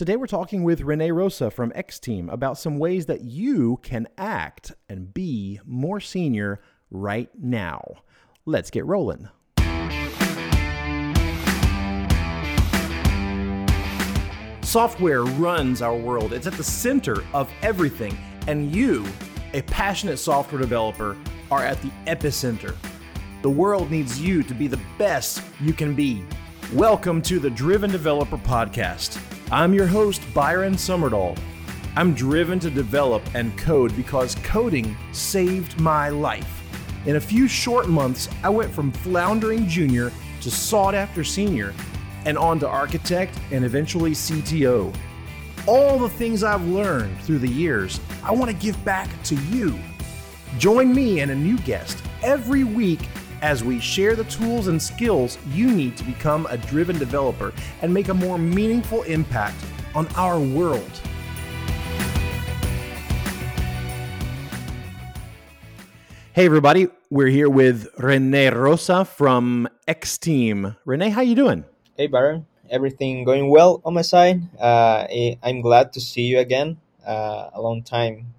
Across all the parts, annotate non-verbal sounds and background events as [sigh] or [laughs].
Today we're talking with Rene Rosa from X-Team about some ways that you can act and be more senior right now. Let's get rolling. Software runs our world. It's at the center of everything. And you, a passionate software developer, are at the epicenter. The world needs you to be the best you can be. Welcome to the Driven Developer Podcast. I'm your host, Byron Sommardahl. I'm driven to develop and code because coding saved my life. In a few short months, I went from floundering junior to sought after senior and on to architect and eventually CTO. All the things I've learned through the years, I want to give back to you. Join me and a new guest every week as we share the tools and skills you need to become a driven developer and make a more meaningful impact on our world. Hey everybody, we're here with Rene Rosa from X-Team. Rene, how you doing? Hey Baron, everything going well on my side? Uh, eh, I'm glad to see you again. Uh, a long time.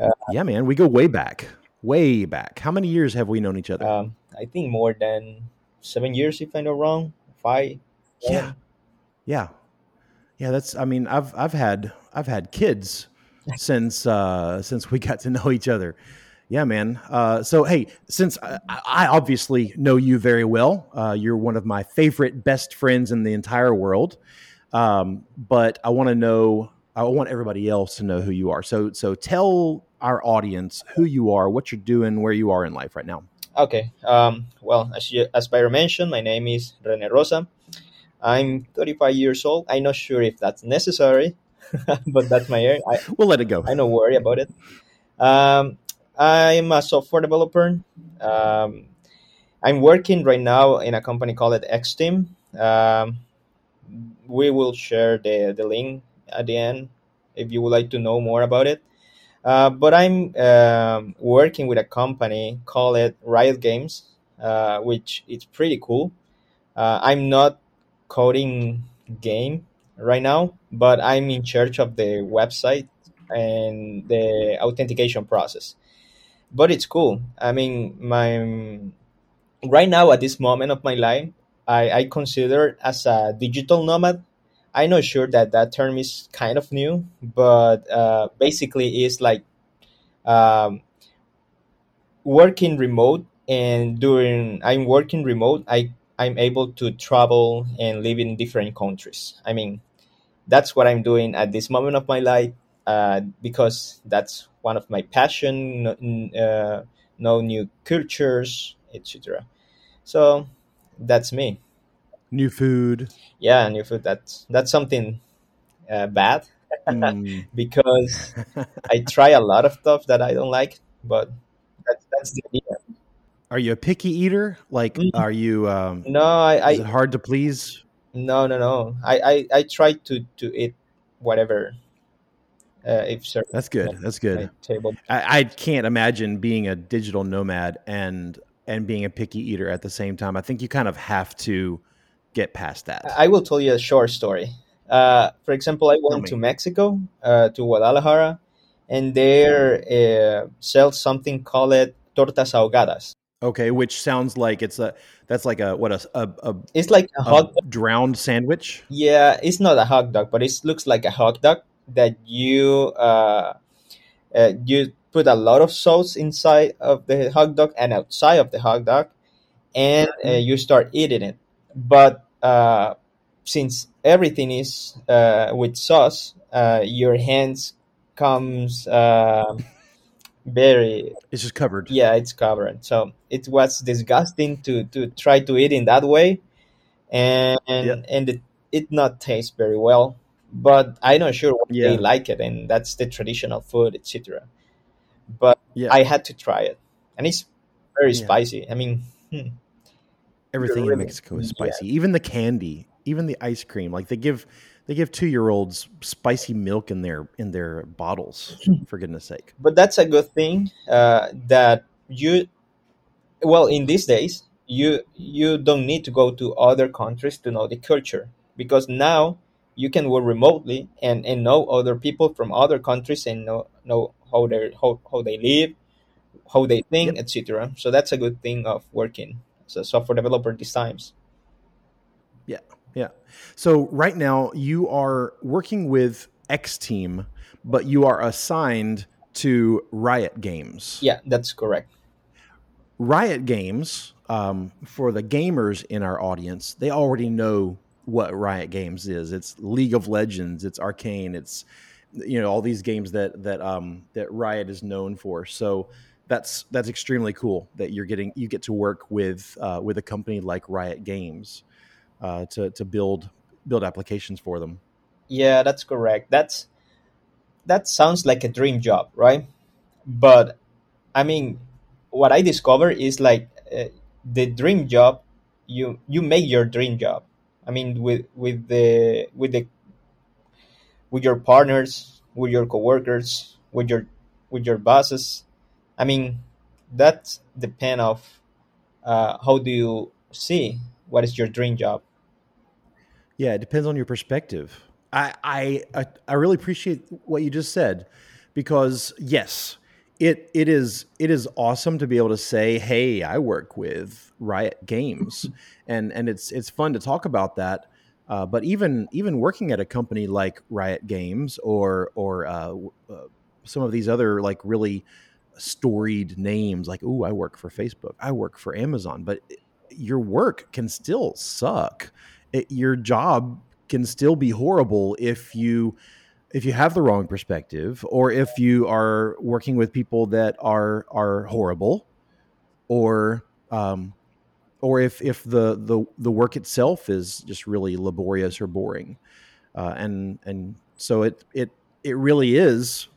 Uh, yeah, man, we go way back, way back. How many years have we known each other? Um, I think more than seven years, if I'm not wrong. Five. Yeah, yeah, yeah. That's. I mean, I've I've had I've had kids [laughs] since uh, since we got to know each other. Yeah, man. Uh, so, hey, since I, I, obviously know you very well, uh, you're one of my favorite best friends in the entire world. Um, but I want to know, I want everybody else to know who you are. So, so tell our audience who you are, what you're doing, where you are in life right now. Okay. Um, well, as you, as Byron mentioned, my name is Rene Rosa. I'm 35 years old. I'm not sure if that's necessary, [laughs] but that's my age. I, we'll let it go. I don't worry about it. Um, I'm a software developer. Um, I'm working right now in a company called X-Team. Um, we will share the, the link at the end if you would like to know more about it. Uh, but I'm um, working with a company called Riot Games, uh, which is pretty cool. Uh, I'm not coding game right now, but I'm in charge of the website and the authentication process but it's cool. I mean, my right now at this moment of my life, I, I consider as a digital nomad. I'm not sure that that term is kind of new, but uh, basically it's like um, working remote and during I'm working remote, I I'm able to travel and live in different countries. I mean, that's what I'm doing at this moment of my life uh, because that's one of my passion. Uh, know new cultures, etc. So that's me. New food. Yeah, new food. That's that's something uh, bad mm. [laughs] because I try a lot of stuff that I don't like, but that's that's the idea. Are you a picky eater? Like, mm. are you? Um, no, I. I is it hard to please? No, no, no. I, I, I try to to eat whatever uh, if that's good. That's good. Table. I, I can't imagine being a digital nomad and and being a picky eater at the same time. I think you kind of have to get past that. I will tell you a short story. Uh, for example, I went to Mexico, uh, to Guadalajara, and there uh, sells something called tortas ahogadas. Okay, which sounds like it's a that's like a what a a, a it's like a, a hot drowned sandwich. Yeah, it's not a hot dog, but it looks like a hot dog that you uh, uh, you put a lot of sauce inside of the hot dog and outside of the hot dog, and uh, mm-hmm. you start eating it. But uh, since everything is uh, with sauce, uh, your hands comes very. It's just covered. Yeah, it's covered. So it was disgusting to to try to eat in that way, and and, and it, it not taste very well but I'm not sure why yeah. they like it, and that's the traditional food, etc. But yeah. I had to try it, and it's very yeah. spicy. I mean, hmm. Everything in Mexico is spicy. Even the candy, even the ice cream. Like they give they give two year olds spicy milk in their in their bottles. [laughs] for goodness sake! But that's a good thing uh, that you. Well, in these days, you you don't need to go to other countries to know the culture because now you can work remotely and, and know other people from other countries and know know how they how, how they live, how they think, Yep. etc. So that's a good thing of working as a software developer these times. Yeah, yeah. So right now you are working with X-Team, but you are assigned to Riot Games. Yeah, that's correct. Riot Games, um, for the gamers in our audience, they already know what Riot Games is. It's League of Legends, it's Arcane, it's you know all these games that that um, that Riot is known for. So that's that's extremely cool that you're getting you get to work with uh, with a company like Riot Games uh, to to build build applications for them. Yeah, that's correct. That's that sounds like a dream job, right? But I mean, what I discover is like uh, the dream job. You you make your dream job. I mean, with with the with the with your partners, with your coworkers, with your with your bosses. I mean, that depend of uh, how do you see what is your dream job. Yeah, it depends on your perspective. I, I I I really appreciate what you just said because yes, it it is it is awesome to be able to say, "Hey, I work with Riot Games," [laughs] and and it's it's fun to talk about that. Uh, but even even working at a company like Riot Games or or uh, uh, some of these other like really storied names, like "Ooh, I work for Facebook, I work for Amazon," but your work can still suck. It, your job can still be horrible if you if you have the wrong perspective or if you are working with people that are are horrible or um, or if if the the the work itself is just really laborious or boring uh, and and so it it it really is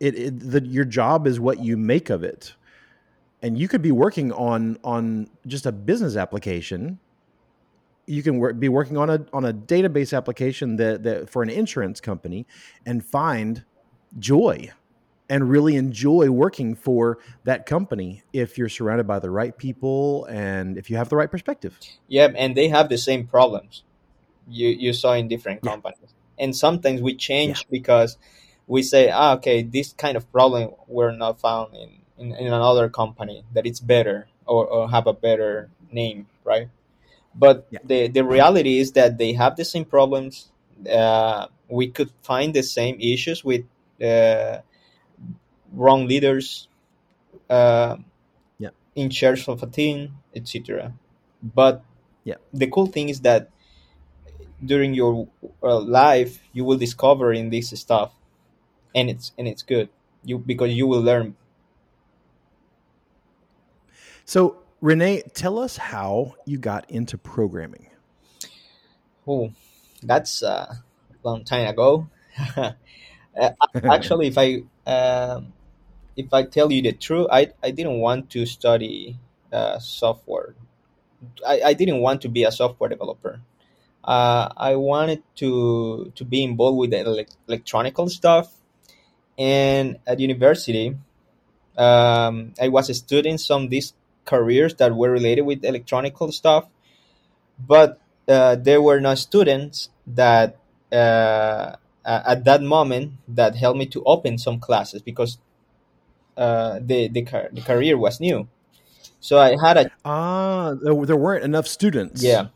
it, it the, your job is what you make of it and you could be working on on just a business application you can work, be working on a on a database application that, that for an insurance company and find joy and really enjoy working for that company if you're surrounded by the right people and if you have the right perspective. Yeah, and they have the same problems you you saw in different Yeah. companies. And sometimes we change because we say, ah, okay, this kind of problem we're not found in, in, in another company that it's better or, or have a better name, right? But Yeah. the, the reality is that they have the same problems. Uh, we could find the same issues with uh, wrong leaders, uh, Yeah. in charge of a team, etc. But Yeah. the cool thing is that during your uh, life you will discover in this stuff, and it's and it's good. You because you will learn. So, Rene, tell us how you got into programming. Oh, that's a long time ago. [laughs] Uh, [laughs] Actually, if I um, if I tell you the truth, I I didn't want to study uh, software. I, I didn't want to be a software developer. Uh, I wanted to to be involved with the elec electronical stuff. And at university, um, I was studying some of these careers that were related with electronical stuff, but uh, there were no students that uh, at that moment that helped me to open some classes because uh, the the, car- the career was new. So I had a Ah, there, there weren't enough students. yeah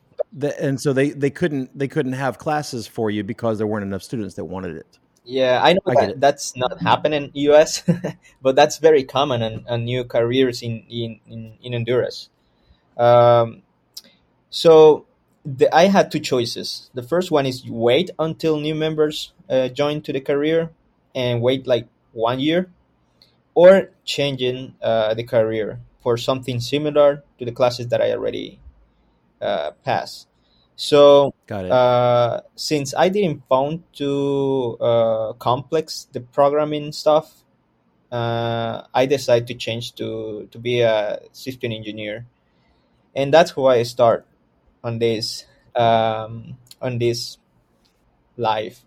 and so they, they couldn't they couldn't have classes for you because there weren't enough students that wanted it. Yeah I know I that that's not happening in US, [laughs] but that's very common on, on new careers in in in, in Honduras. Um, so the, I had two choices. The first one is wait until new members uh, join to the career and wait like one year, or changing uh, the career for something similar to the classes that I already uh, passed. So uh, since I didn't found too uh, complex the programming stuff, uh, I decided to change to to be a system engineer, and that's how I start on this um, on this life.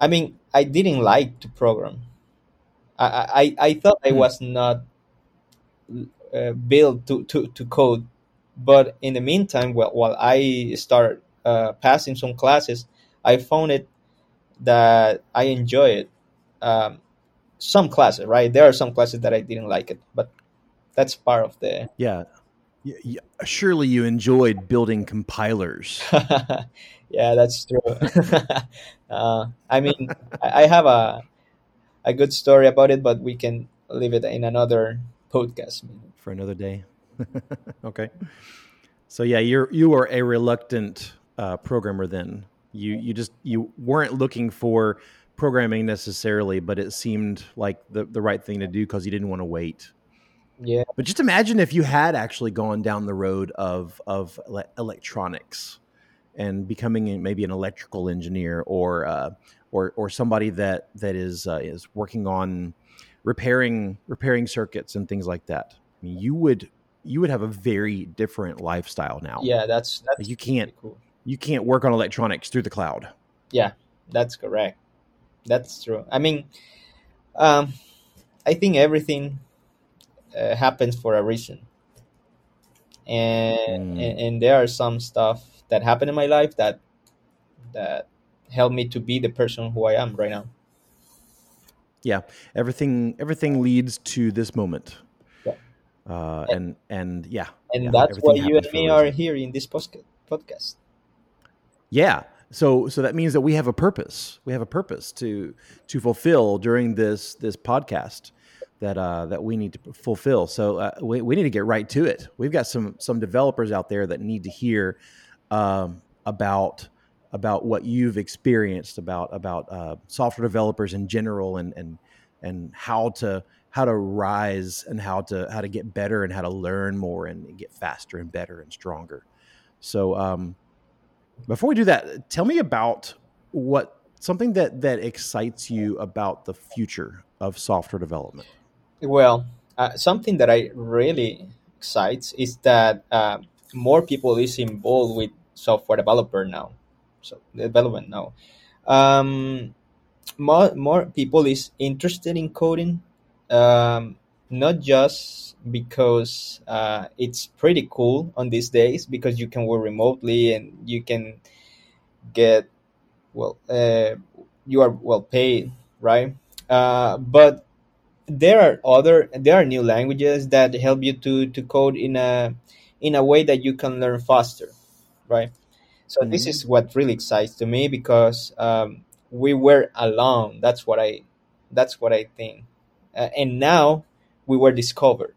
I mean, I didn't like to program. I I, I thought I Hmm. was not uh, built to, to, to code, but in the meantime, while, while I start uh, passing some classes, I found it that I enjoy it. Um, some classes, right? There are some classes that I didn't like it, but that's part of the. Yeah, Y- y- surely you enjoyed building compilers. [laughs] yeah, that's true. [laughs] uh, I mean, I I have a a good story about it, but we can leave it in another podcast. for another day. Okay. So yeah, you're you are a reluctant uh, programmer then. You you just you weren't looking for programming necessarily, but it seemed like the the right thing to do because you didn't want to wait. Yeah, But just imagine if you had actually gone down the road of of ele- electronics and becoming maybe an electrical engineer or uh, or or somebody that that is uh, is working on repairing repairing circuits and things like that. I mean, you would you would have a very different lifestyle now. yeah, that's that's Like you can't cool. you can't work on electronics through the cloud. Yeah, that's correct. That's true. I mean, um, I think everything uh, happens for a reason, and, Mm. and and there are some stuff that happened in my life that that helped me to be the person who I am right now. Yeah, everything everything leads to this moment. Uh, and and yeah, And yeah, that's why you and me are here in this podcast. Yeah. So so that means that we have a purpose. We have a purpose to to fulfill during this this podcast that uh, that we need to fulfill. So uh, we we need to get right to it. We've got some some developers out there that need to hear um, about about what you've experienced about about uh, software developers in general and and and how to how to rise and how to how to get better and how to learn more and get faster and better and stronger. So um, before we do that, tell me about what something that that excites you about the future of software development. Well, uh, something that I really excites is that uh, more people is involved with software developer now, so development now. Um, more more people is interested in coding, um, not just because uh, it's pretty cool on these days because you can work remotely and you can get well, uh, you are well paid, right? Uh, but there are other there are new languages that help you to to code in a in a way that you can learn faster right so this Mhm. is what really excites to me because um, we were alone that's what i that's what i think uh, and now we were discovered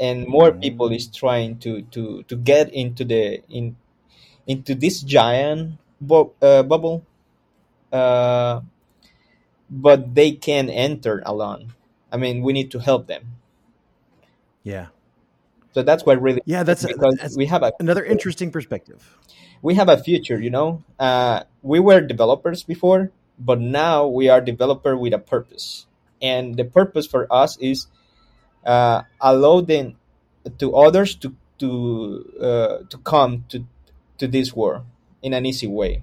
and more people is trying to to to get into the in into this giant bu- uh, bubble uh, but they can enter alone. I mean, we need to help them. Yeah, So that's what really yeah, that's, because that's we have a another interesting perspective. we have a future. You know, uh, we were developers before, but now we are developer with a purpose, and the purpose for us is uh, allow them to others to to uh, to come to to this world in an easy way.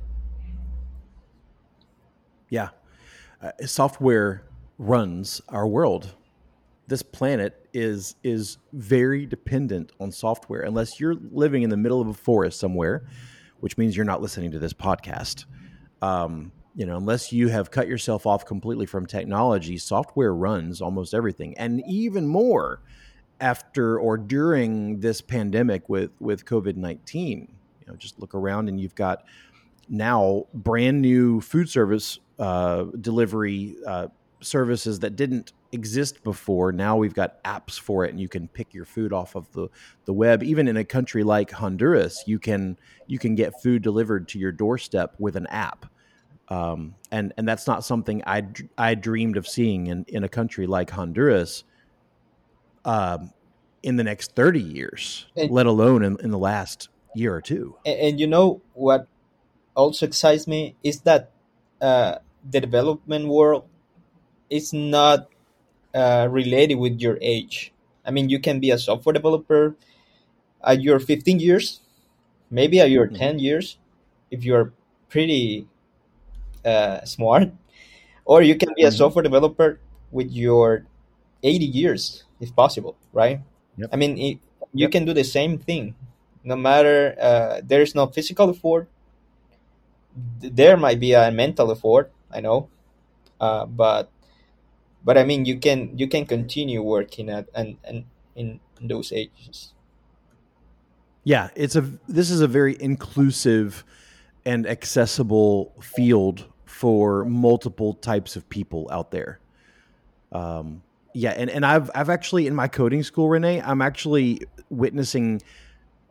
Yeah, uh, software runs our world. This planet is is very dependent on software. Unless you're living in the middle of a forest somewhere, which means you're not listening to this podcast. Um, you know, unless you have cut yourself off completely from technology, software runs almost everything, and even more after or during this pandemic with with COVID nineteen. You know, just look around and you've got now brand new food service uh, delivery uh, services that didn't exist before. Now we've got apps for it, and you can pick your food off of the the web. Even in a country like Honduras, you can you can get food delivered to your doorstep with an app. Um, and and that's not something I I dreamed of seeing in in a country like Honduras. Um, in the next thirty years, And- let alone in, in the last year or two. And, and you know what also excites me is that uh, the development world is not uh, related with your age. I mean, you can be a software developer at your 15 years, maybe at your Mhm. 10 years, if you're pretty uh, smart, or you can be a Mhm. software developer with your 80 years, if possible, right? Yep. I mean, it, you Yep. can do the same thing, no matter uh, there is no physical effort, there might be a mental effort i know uh, but but i mean you can you can continue working at and and in those ages yeah it's a this is a very inclusive and accessible field for multiple types of people out there. Um, yeah and, and i've i've actually in my coding school rene i'm actually witnessing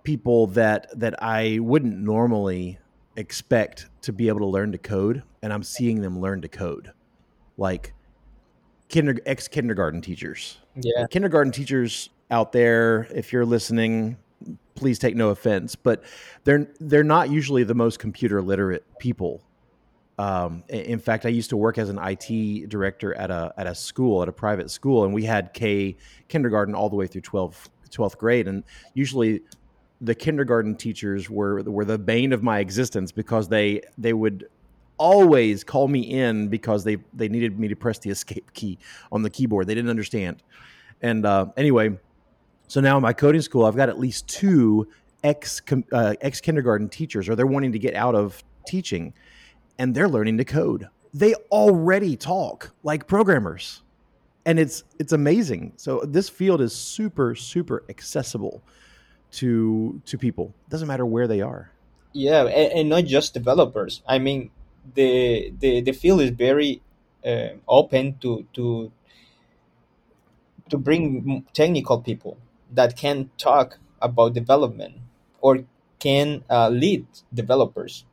people that that i wouldn't normally expect to be able to learn to code and i'm seeing them learn to code. Like kinder ex kindergarten teachers. Yeah. Kindergarten teachers out there if you're listening please take no offense but they're they're not usually the most computer literate people um, in fact, I used to work as an IT director at a at a school, at a private school, and we had K kindergarten all the way through 12, 12th grade. And usually, the kindergarten teachers were were the bane of my existence because they they would always call me in because they they needed me to press the escape key on the keyboard. They didn't understand. And uh, anyway, so now in my coding school, I've got at least two ex uh, ex kindergarten teachers, or they're wanting to get out of teaching and they're learning to code. They already talk like programmers. And it's it's amazing. So this field is super super accessible to to people. It doesn't matter where they are. Yeah, and, and not just developers. I mean, the the, the field is very uh, open to to to bring technical people that can talk about development or can uh, lead developers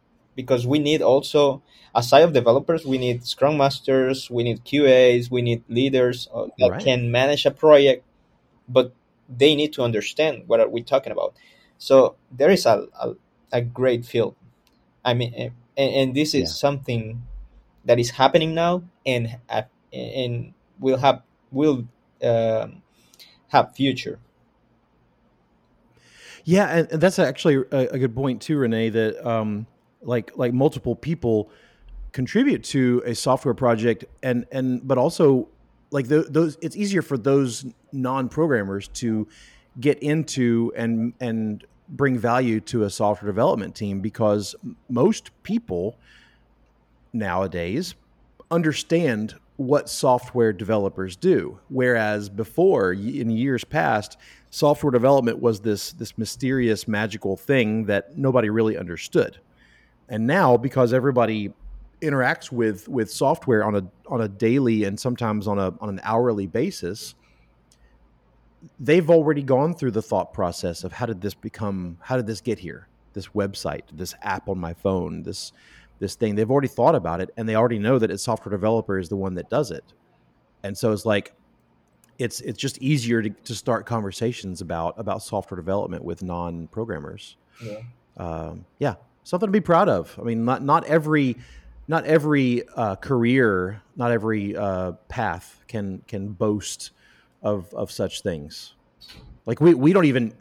because we need also aside of developers we need scrum masters we need qas we need leaders uh, that right. can manage a project but they need to understand what are we talking about so there is a, a, a great field i mean and, and this is yeah. something that is happening now and uh, and will have will um, have future yeah and that's actually a, a good point too rene that um, like like multiple people contribute to a software project and and but also like the, those it's easier for those non-programmers to get into and and bring value to a software development team because most people nowadays understand what software developers do. Whereas before in years past software development was this this mysterious magical thing that nobody really understood and now because everybody interacts with with software on a on a daily and sometimes on a on an hourly basis, they've already gone through the thought process of how did this become how did this get here? This website, this app on my phone, this this thing. They've already thought about it and they already know that a software developer is the one that does it. And so it's like it's it's just easier to, to start conversations about about software development with non programmers. Yeah. Um, yeah something to be proud of. I mean, not not every not every uh, career, not every uh, path can can boast of of such things. Like we we don't even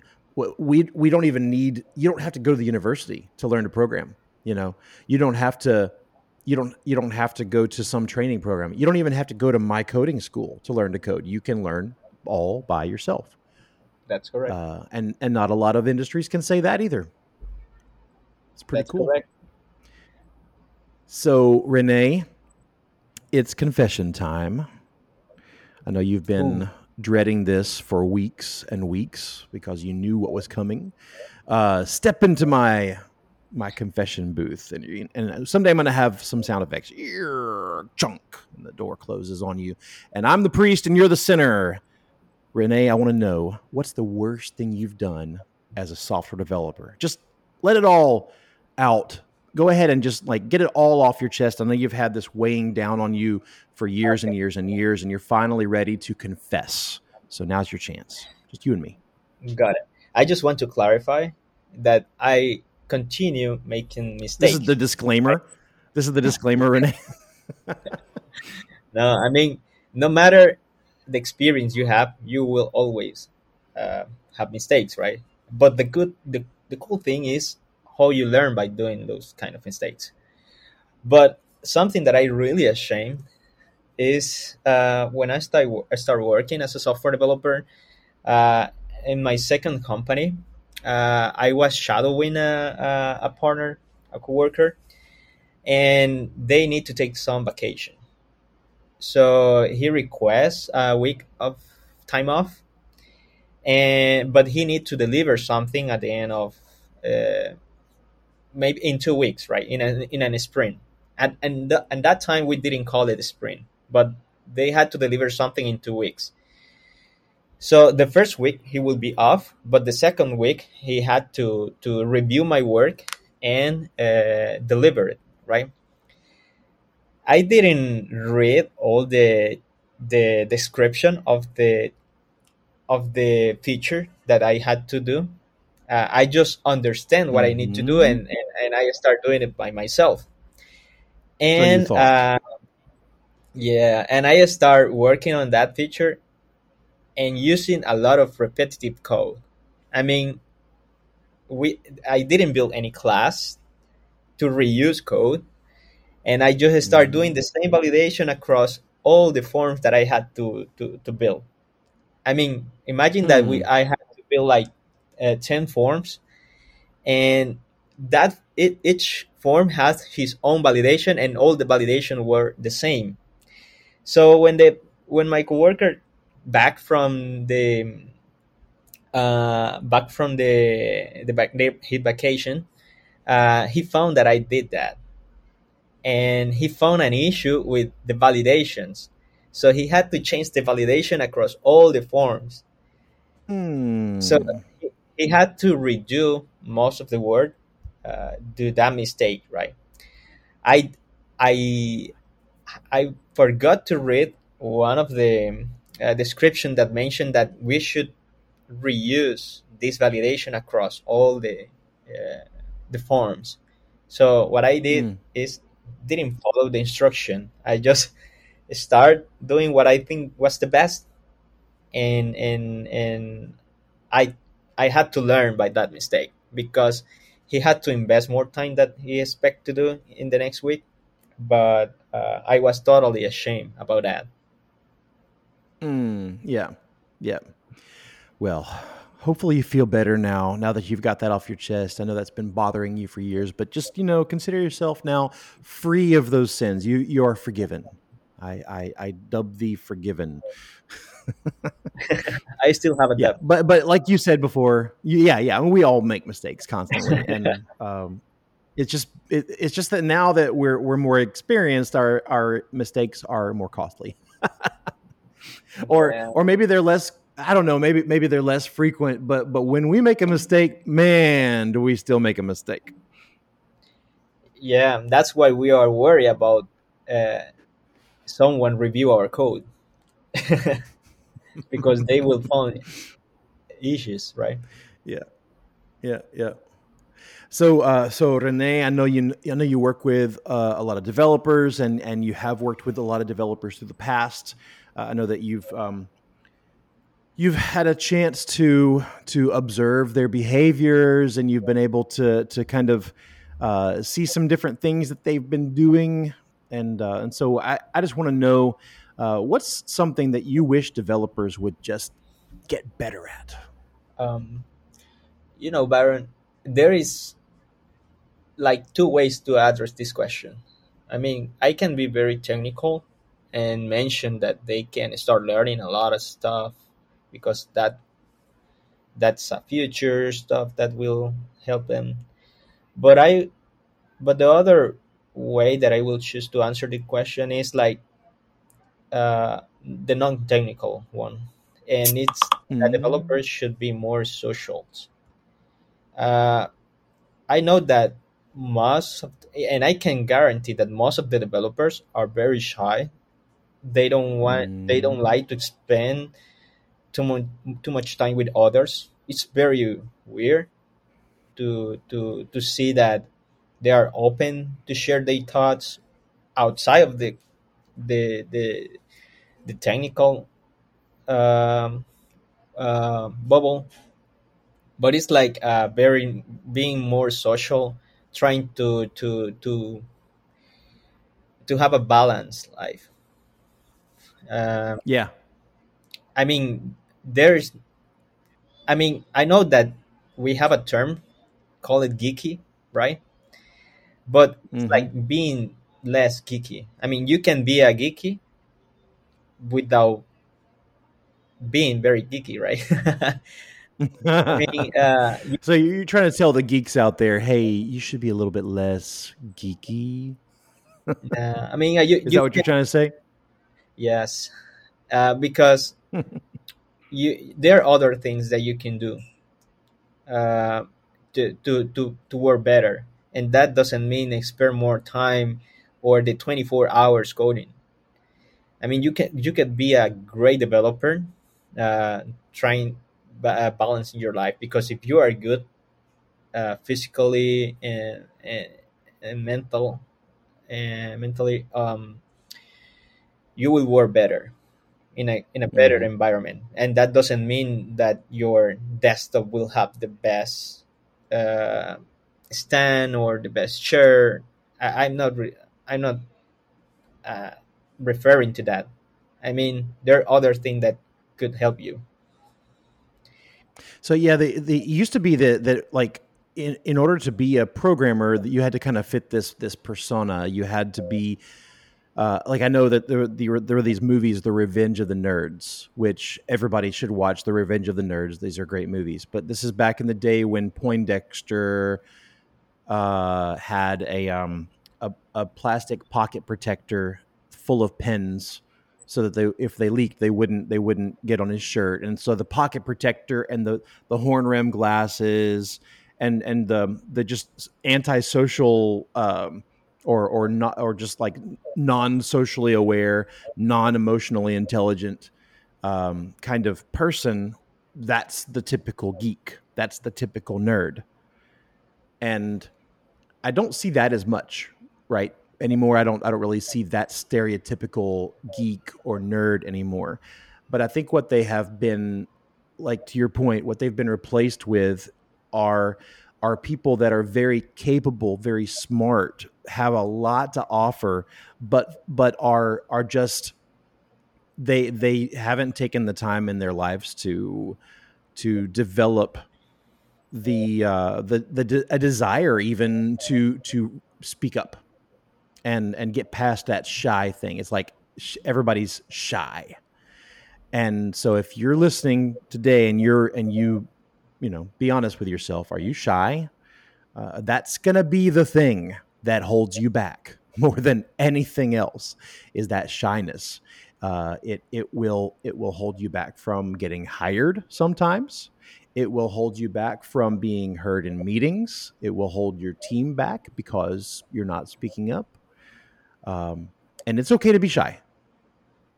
we we don't even need you don't have to go to the university to learn to program. You know, you don't have to you don't you don't have to go to some training program. You don't even have to go to my coding school to learn to code. You can learn all by yourself. That's correct. Uh, and and not a lot of industries can say that either. It's pretty That's cool. Correct. So, Rene, it's confession time. I know you've been Ooh. dreading this for weeks and weeks because you knew what was coming. Uh, step into my my confession booth, and and someday I'm going to have some sound effects. Ear, chunk, and the door closes on you, and I'm the priest, and you're the sinner. Rene, I want to know what's the worst thing you've done as a software developer. Just let it all out go ahead and just like get it all off your chest. I know you've had this weighing down on you for years and years and years, and you're finally ready to confess. So now's your chance. Just you and me. Got it. I just want to clarify that I continue making mistakes. This is the disclaimer. This is the disclaimer, Rene. [laughs] [laughs] no, I mean, no matter the experience you have, you will always uh, have mistakes, right? But the good, the, the cool thing is how you learn by doing those kind of mistakes. But something that I really ashamed is uh, when I start I start working as a software developer uh, in my second company. Uh, I was shadowing a, a, a partner, a coworker, and they need to take some vacation. So he requests a week of time off, and but he need to deliver something at the end of uh, maybe in two weeks, right? In a in a sprint, and and th- and that time we didn't call it a sprint, but they had to deliver something in two weeks. So the first week he will be off, but the second week he had to to review my work and uh, deliver it, right? I didn't read all the the description of the of the feature that I had to do. Uh, I just understand what I need to do, Mhm. and, and, and I start doing it by myself. And uh, yeah, and I start working on that feature and using a lot of repetitive code. I mean, we I didn't build any class to reuse code, and I just start doing the same validation across all the forms that I had to to, to build. I mean, imagine that we Hmm. I had to build like uh, ten forms, and that it, each form has his own validation, and all the validation were the same. So when the when my coworker back from the uh, back from the the back the, his vacation, uh, he found that I did that, and he found an issue with the validations. So he had to change the validation across all the forms. So Hmm. he, he had to redo most of the word, uh, do that mistake, right? I I I forgot to read one of the uh, description that mentioned that we should reuse this validation across all the uh, the forms. So what I did Hmm. is didn't follow the instruction. I just start doing what I think was the best, and and and I I had to learn by that mistake because he had to invest more time that he expect to do in the next week. But uh, I was totally ashamed about that. Mm, yeah. Yeah. Well, hopefully you feel better now, now that you've got that off your chest. I know that's been bothering you for years, but just, you know, consider yourself now free of those sins. You you are forgiven. I I, I dub thee forgiven. [laughs] [laughs] I still have a Yeah. debt. But but like you said before, yeah, yeah, I mean, we all make mistakes constantly. [laughs] And um it's just it, it's just that now that we're we're more experienced, our our mistakes are more costly. [laughs] or Yeah. or maybe they're less I don't know, maybe maybe they're less frequent, but but when we make a mistake, man, do we still make a mistake. Yeah, that's why we are worried about uh, someone review our code because they will find issues, right? Yeah. Yeah, yeah. So, uh, so Rene, I know you. I know you work with uh, a lot of developers, and and you have worked with a lot of developers through the past. Uh, I know that you've um, you've had a chance to to observe their behaviors, and you've been able to to kind of uh, see some different things that they've been doing, and uh, and so I, I just want to know uh, what's something that you wish developers would just get better at. Um, you know, Baron, there is like two ways to address this question. I mean, I can be very technical and mention that they can start learning a lot of stuff because that that's a future stuff that will help them. But I but the other way that I will choose to answer the question is like uh, the non-technical one, and it's that Mm. developers should be more social. Uh, I know that most of, and I can guarantee that most of the developers are very shy. They don't want, they don't Mm. like to spend too much too much time with others. It's very weird to to to see that they are open to share their thoughts outside of the the the, the technical um, uh, bubble but it's like uh, very being more social trying to to to to have a balanced life um, Yeah. i mean there's i mean i know that we have a term call it geeky right but Mhm. like being less geeky. I mean, you can be a geeky without being very geeky, right? [laughs] I mean, uh, you- so you're trying to tell the geeks out there, hey, you should be a little bit less geeky. uh, I mean, uh, you, Is you that what you're trying to say? Yes, uh, because [laughs] you there are other things that you can do uh, to, to to to work better, and that doesn't mean spend more time or the twenty four hours coding. I mean, you can you can be a great developer, uh, trying uh, balancing your life because if you are good uh, physically and, and and mental and mentally, um, you will work better in a in a better Mhm. environment and that doesn't mean that your desktop will have the best uh, stand or the best chair I, i'm not re- i'm not uh, referring to that i mean there are other things that could help you So yeah, the the used to be that that like in in order to be a programmer, that you had to kind of fit this this persona. You had to be uh, like I know that there there were these movies, The Revenge of the Nerds, which everybody should watch. The Revenge of the Nerds; these are great movies. But this is back in the day when Poindexter uh, had a um a, a plastic pocket protector full of pens so that they if they leaked they wouldn't they wouldn't get on his shirt. And so the pocket protector and the the horn rim glasses and and the the just antisocial um or or not or just like non-socially aware non-emotionally intelligent um kind of person that's the typical geek. That's the typical nerd. And I don't see that as much, right? Anymore. I don't I don't really see that stereotypical geek or nerd anymore. But I think what they have been like to your point, what they've been replaced with are are people that are very capable, very smart, have a lot to offer, but but are are just they they haven't taken the time in their lives to to develop the uh, the the de- a desire even to to speak up and and get past that shy thing. It's like sh- everybody's shy, and so if you're listening today and you're and you you know be honest with yourself, are you shy? Uh, that's gonna be the thing that holds you back [laughs] more than anything else. Is that shyness? Uh, it it will it will hold you back from getting hired sometimes it will hold you back from being heard in meetings. It will hold your team back because you're not speaking up. Um, and it's okay to be shy,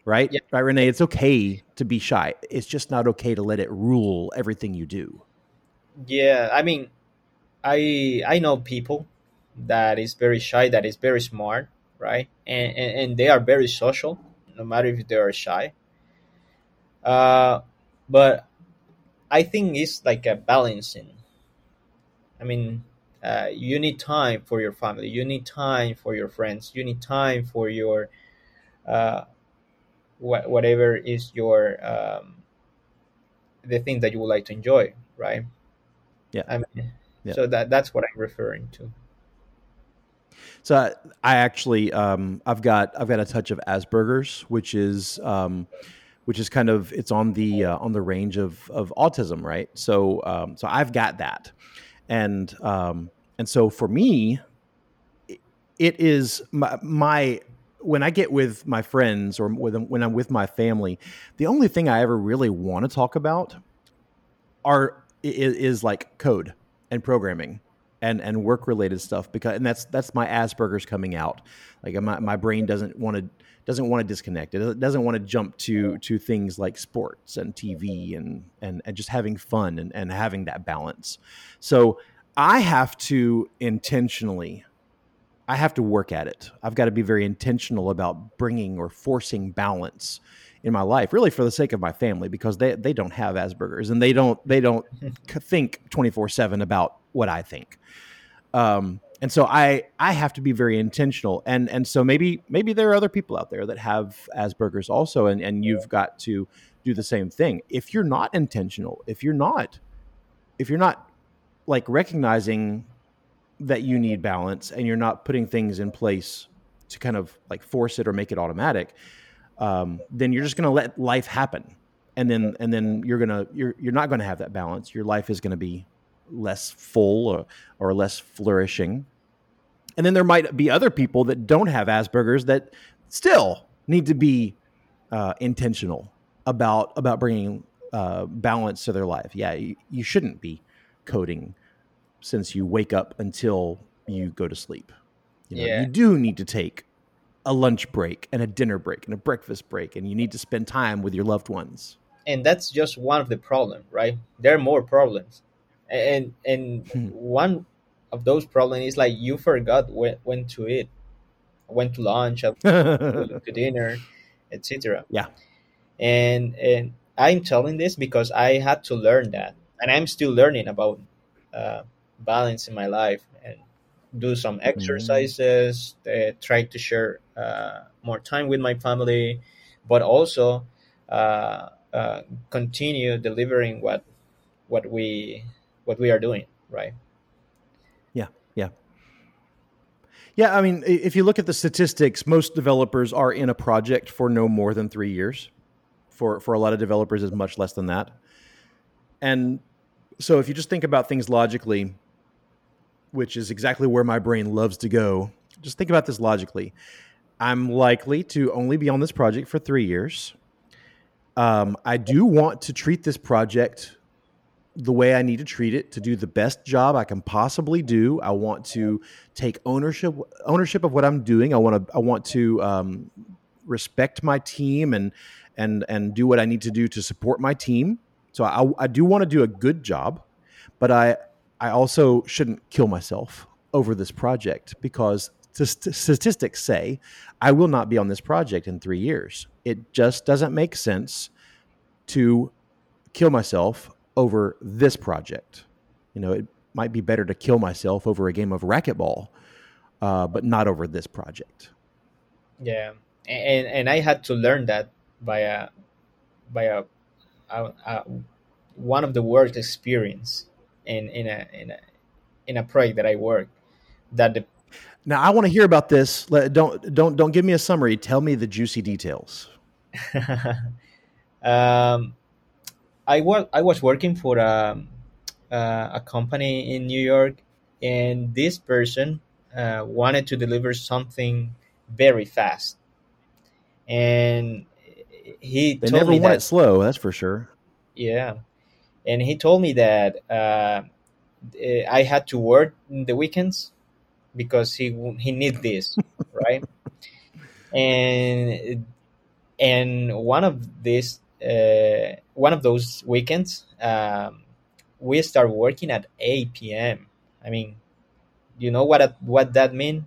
right? Yeah. Right, Rene? It's okay to be shy. It's just not okay to let it rule everything you do. yeah i mean i i know people that is very shy that is very smart right and and, and they are very social no matter if they are shy uh but i think it's like a balancing i mean uh, you need time for your family you need time for your friends you need time for your uh, wha- whatever is your um, the thing that you would like to enjoy right Yeah. i mean Yeah. so that that's what i'm referring to So I, I actually, um, I've got, I've got a touch of Asperger's, which is, um, which is kind of, it's on the, uh, on the range of, of autism, right? So, um, so I've got that, and, um, and so for me, it- is my, my, when I get with my friends or with, when I'm with my family, the only thing I ever really want to talk about are is, is like code and programming and and work related stuff because and that's that's my asperger's coming out. Like my, my brain doesn't want to doesn't want to disconnect. It doesn't want to jump to to things like sports and tv and and, and just having fun and, and having that balance. So i have to intentionally i have to work at it. I've got to be very intentional about bringing or forcing balance in my life really for the sake of my family because they, they don't have asperger's and they don't they don't [laughs] think 24-7 about what i think. Um, and so I I have to be very intentional, and and so maybe maybe there are other people out there that have Asperger's also, and and you've got to do the same thing. If you're not intentional, if you're not if you're not like recognizing that you need balance and you're not putting things in place to kind of like force it or make it automatic, um, then you're just going to let life happen, and then and then you're gonna you're you're not going to have that balance. Your life is going to be less full or, or less flourishing. And then there might be other people that don't have Asperger's that still need to be uh, intentional about about bringing uh, balance to their life. Yeah, you, you shouldn't be coding since you wake up until you go to sleep. You know, Yeah. you do need to take a lunch break and a dinner break and a breakfast break, and you need to spend time with your loved ones. and that's just one of the problems, right? There are more problems, and and Hmm. one of those problems is like you forgot when, when to eat, when to lunch, [laughs] uh, to dinner, etc. Yeah. and and I'm telling this because I had to learn that, and I'm still learning about uh, balance in my life and do some exercises, uh, try to share uh, more time with my family, but also uh, uh, continue delivering what what we what we are doing, right? Yeah, I mean, if you look at the statistics, most developers are in a project for no more than three years. For for a lot of developers, is much less than that. And so, if you just think about things logically, which is exactly where my brain loves to go, just think about this logically. I'm likely to only be on this project for three years. Um, I do want to treat this project the way I need to treat it to do the best job I can possibly do. I want to take ownership ownership of what I'm doing. I want to I want to um, respect my team and and and do what I need to do to support my team. So I, I do want to do a good job, but I I also shouldn't kill myself over this project because st- statistics say I will not be on this project in three years. It just doesn't make sense to kill myself over this project. You know, it might be better to kill myself over a game of racquetball, uh, but not over this project. Yeah, and and I had to learn that by a by a, a, a one of the work experience in in a in a in a project that I work that the Now, I want to hear about this. Let, don't don't don't give me a summary. Tell me the juicy details. [laughs] um, I was I was working for a uh, a company in New York, and this person uh, wanted to deliver something very fast, and he They told never me want that it slow. That's for sure. yeah, and he told me that uh, I had to work in the weekends because he he need this [laughs] right, and and one of these uh, one of those weekends um, we start working at 8 p.m i mean you know what what that mean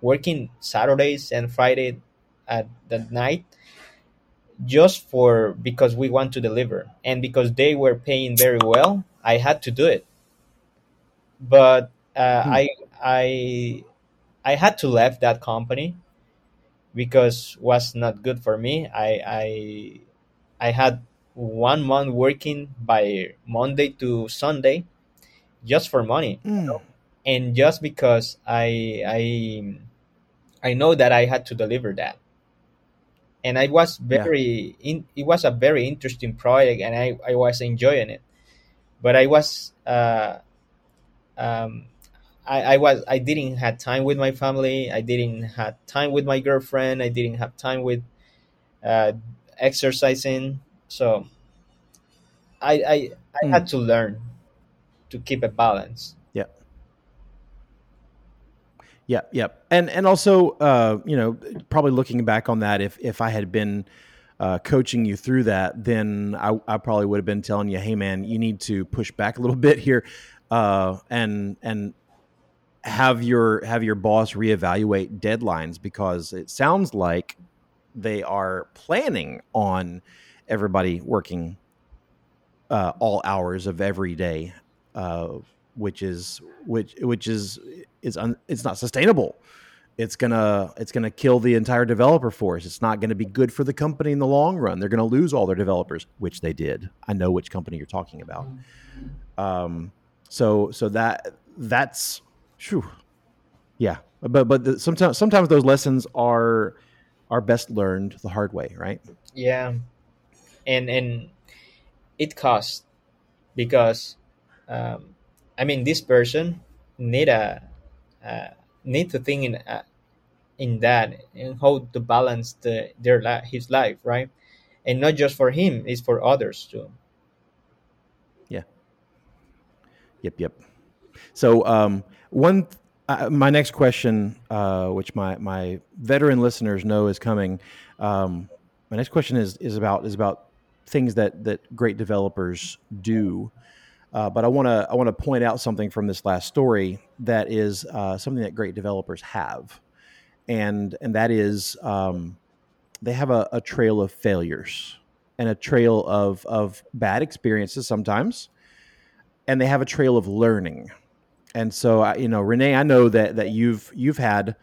working saturdays and friday at the night just for because we want to deliver and because they were paying very well i had to do it but uh, Hmm. i i i had to left that company because was not good for me. I I I had one month working by Monday to Sunday just for money Mm. and just because I I I know that I had to deliver that. And I was Yeah. very in, it was a very interesting project and I, I was enjoying it. But I was uh, um, I, I was I didn't have time with my family. I didn't have time with my girlfriend. I didn't have time with uh, exercising. So I I, I Mm. had to learn to keep a balance. Yeah. Yeah, yeah, and and also, uh, you know, probably looking back on that, if if I had been uh, coaching you through that, then I, I probably would have been telling you, hey, man, you need to push back a little bit here, uh, and and have your have your boss reevaluate deadlines because it sounds like they are planning on everybody working uh, all hours of every day, uh, which is which which is is un, it's not sustainable. It's gonna it's gonna kill the entire developer force. It's not gonna be good for the company in the long run. They're gonna lose all their developers, which they did. I know which company you're talking about. Um, so so that that's Phew. Yeah, but but the, sometimes sometimes those lessons are are best learned the hard way, right? Yeah, and and it costs because um, I mean this person need a uh, need to think in uh, in that and how to balance the their li- his life, right? And not just for him, it's for others too. Yeah. Yep. Yep. So um, one uh, my next question, uh, which my my veteran listeners know is coming, um, my next question is is about is about things that that great developers do. Uh, but I want to I want to point out something from this last story that is uh, something that great developers have, and and that is um, they have a, a trail of failures and a trail of of bad experiences sometimes, and they have a trail of learning and so you know rene i know that that you've you've had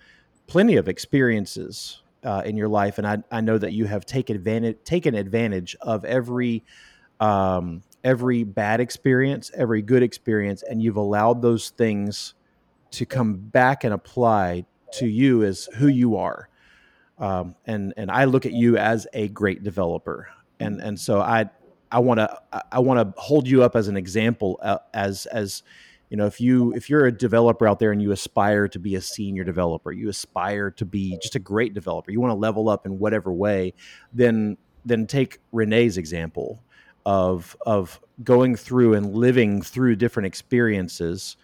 plenty of experiences uh, in your life and I, I know that you have taken advantage taken advantage of every um, every bad experience every good experience and you've allowed those things to come back and apply to you as who you are. Um, and and i look at you as a great developer. And and so i i want to i want to hold you up as an example uh, as as you know if you if you're a developer out there and you aspire to be a senior developer you aspire to be just a great developer you want to level up in whatever way then then take rene's example of of going through and living through different experiences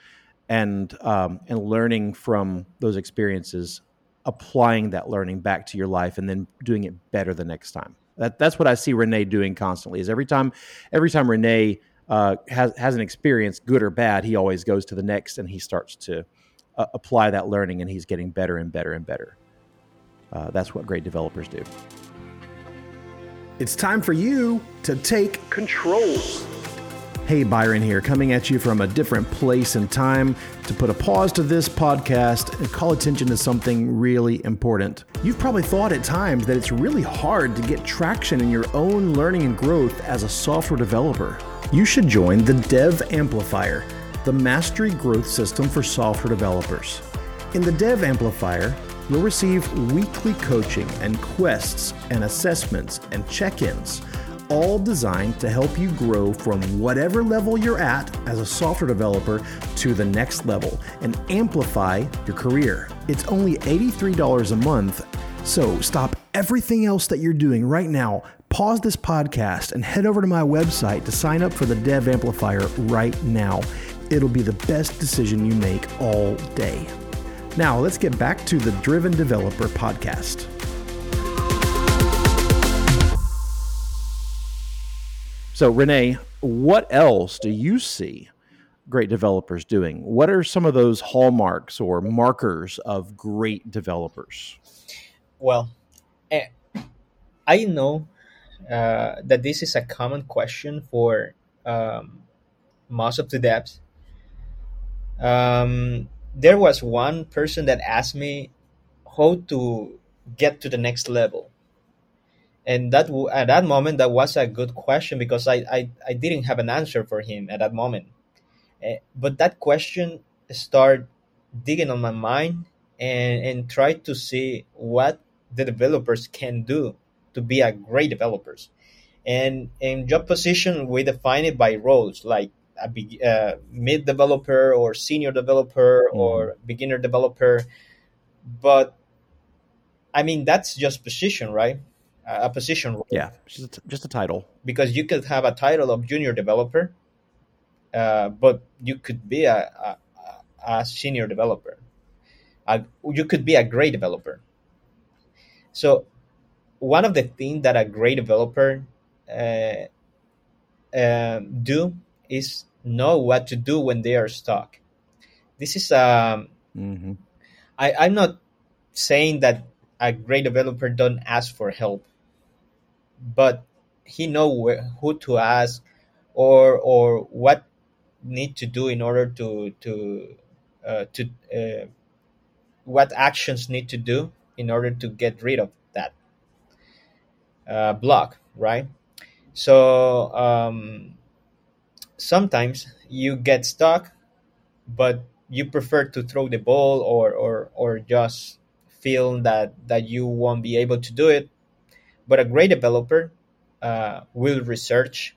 and um, and learning from those experiences applying that learning back to your life and then doing it better the next time. That, that's what i see rene doing constantly is every time every time rene uh, has has an experience, good or bad, he always goes to the next and he starts to uh, apply that learning, and he's getting better and better and better. Uh, that's what great developers do. It's time for you to take control. Hey, Byron here, coming at you from a different place and time to put a pause to this podcast and call attention to something really important. You've probably thought at times that it's really hard to get traction in your own learning and growth as a software developer you should join the Dev Amplifier, the mastery growth system for software developers. In the Dev Amplifier, you'll receive weekly coaching and quests and assessments and check ins, all designed to help you grow from whatever level you're at as a software developer to the next level and amplify your career. It's only $83 a month, so stop everything else that you're doing right now pause this podcast and head over to my website to sign up for the Dev Amplifier right now. It'll be the best decision you make all day. Now, let's get back to the Driven Developer podcast. So, Rene, what else do you see great developers doing? What are some of those hallmarks or markers of great developers? Well, eh, I know uh, that this is a common question for um, most of the devs. Um, there was one person that asked me how to get to the next level and that at that moment that was a good question because I, I, I didn't have an answer for him at that moment uh, but that question started digging on my mind and and try to see what the developers can do to be a great developers. And in job position, we define it by roles like a big, uh, mid developer or senior developer mm. or beginner developer. But I mean, that's just position, right? A position role. Yeah, just a, just a title. Because you could have a title of junior developer, uh, but you could be a, a, a senior developer. you could be a great developer. So one of the things that a great developer uh, uh, do is know what to do when they are stuck. This is um, mm-hmm. I, I'm not saying that a great developer don't ask for help, but he know where, who to ask or or what need to do in order to to uh, to uh, what actions need to do in order to get rid of that uh, block, right? So um, sometimes you get stuck, but you prefer to throw the ball or or or just feel that that you won't be able to do it but a great developer uh, will research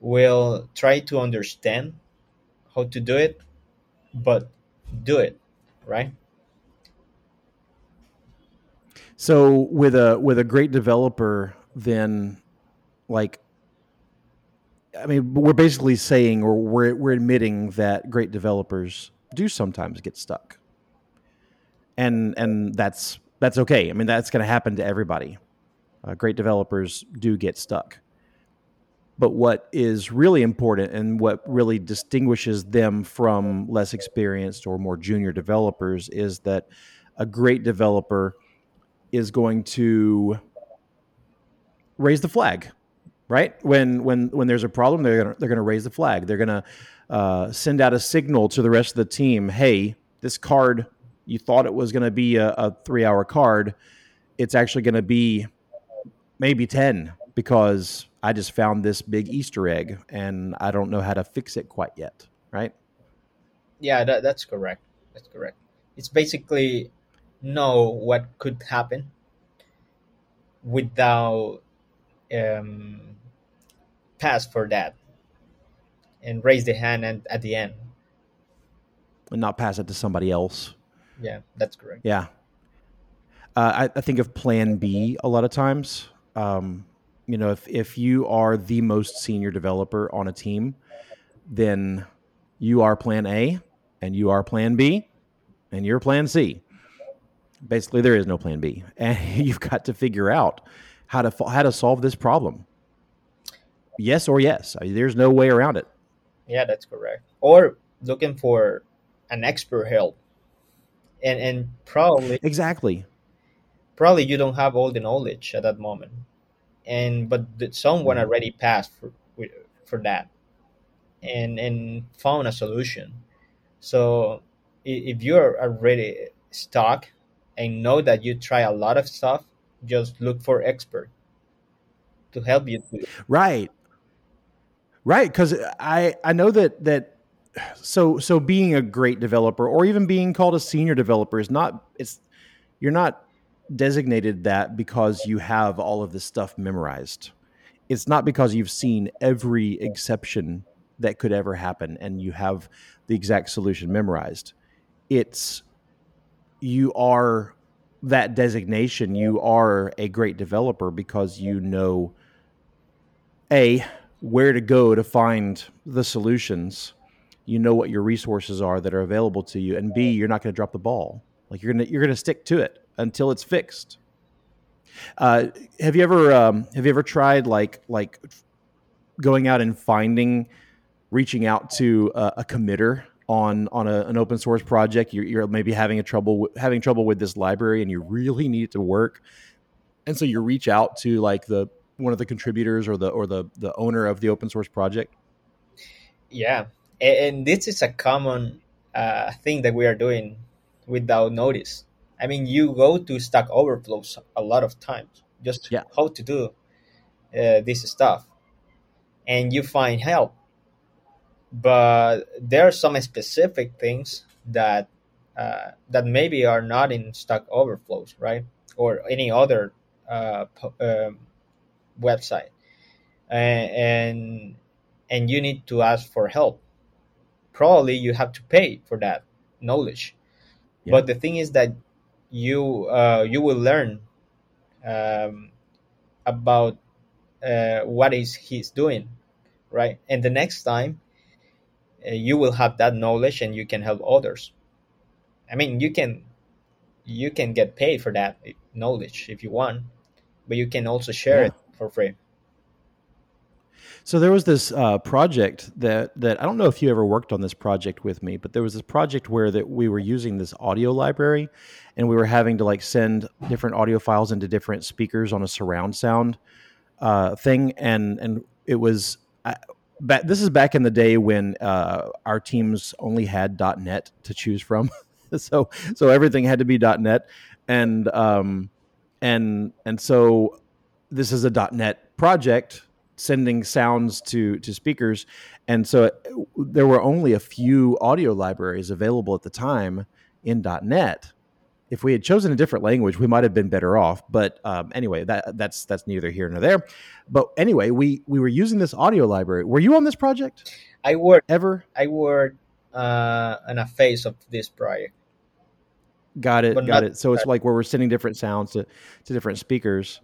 will try to understand how to do it but do it right so with a with a great developer then like I mean, we're basically saying, or we're we're admitting that great developers do sometimes get stuck, and and that's that's okay. I mean, that's going to happen to everybody. Uh, great developers do get stuck, but what is really important and what really distinguishes them from less experienced or more junior developers is that a great developer is going to raise the flag right? When when when there's a problem, they're gonna they're gonna raise the flag. They're gonna uh, send out a signal to the rest of the team. Hey, this card you thought it was gonna be a, a three hour card. It's actually gonna be maybe ten because I just found this big Easter egg and I don't know how to fix it quite yet. Right? Yeah, that, that's correct. That's correct. It's basically know what could happen without um, pass for that and raise the hand and at the end and not pass it to somebody else yeah that's correct yeah uh, I, I, think of plan b a lot of times um, you know if, if you are the most senior developer on a team then you are plan a and you are plan b and you're plan c basically there is no plan b [laughs] and you've got to figure out how to how to solve this problem yes or yes. I mean, there's no way around it. Yeah, that's correct. Or looking for an expert help, and and probably exactly, probably you don't have all the knowledge at that moment, and but someone mm-hmm. already passed for for that, and and found a solution. So if you're already stuck and know that you try a lot of stuff, just look for expert to help you. Right. Right, because I I know that that so so being a great developer or even being called a senior developer is not it's you're not designated that because you have all of this stuff memorized. It's not because you've seen every exception that could ever happen and you have the exact solution memorized. It's you are that designation, you are a great developer because you know a where to go to find the solutions. You know what your resources are that are available to you. And b you're not going to drop the ball. Like you're going to you're to stick to it until it's fixed uh, have you ever um, have you ever tried like like going out and finding reaching out to a, a committer on on a, an open source project you're, you're maybe having a trouble having trouble with this library and you really need it to work and so you reach out to like the one of the contributors or the or the the owner of the open source project? Yeah, and this is a common uh, thing that we are doing without notice. I mean, you go to Stack Overflows a lot of times just yeah. how to do uh, this stuff, and you find help. But there are some specific things that uh, that maybe are not in Stack Overflows, right, or any other uh, um, website and, and and you need to ask for help probably you have to pay for that knowledge yeah. but the thing is that you uh, you will learn um, about uh, what is he's doing right and the next time uh, you will have that knowledge and you can help others i mean you can you can get paid for that knowledge if you want but you can also share yeah. it for free. So there was this uh, project that that I don't know if you ever worked on this project with me, but there was this project where that we were using this audio library, and we were having to like send different audio files into different speakers on a surround sound uh, thing, and and it was. Uh, back, this is back in the day when uh, our teams only had .NET to choose from, [laughs] so so everything had to be .NET, and um, and and so this is a .NET project sending sounds to to speakers, and so there were only a few audio libraries available at the time in .NET. If we had chosen a different language, we might have been better off. But um, anyway, that that's that's neither here nor there. But anyway, we we were using this audio library. Were you on this project? I worked ever. I worked uh, in a phase of this project. Got it. But got not- it. So it's like where we're sending different sounds to, to different speakers.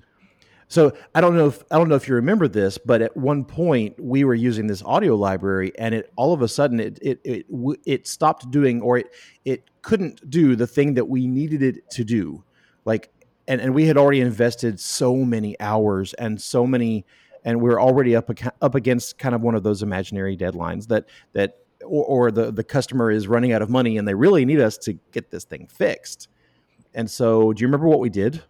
So I don't know if I don't know if you remember this, but at one point we were using this audio library, and it all of a sudden it it it, it stopped doing, or it it couldn't do the thing that we needed it to do. Like, and and we had already invested so many hours and so many, and we are already up up against kind of one of those imaginary deadlines that that or, or the the customer is running out of money and they really need us to get this thing fixed. And so, do you remember what we did?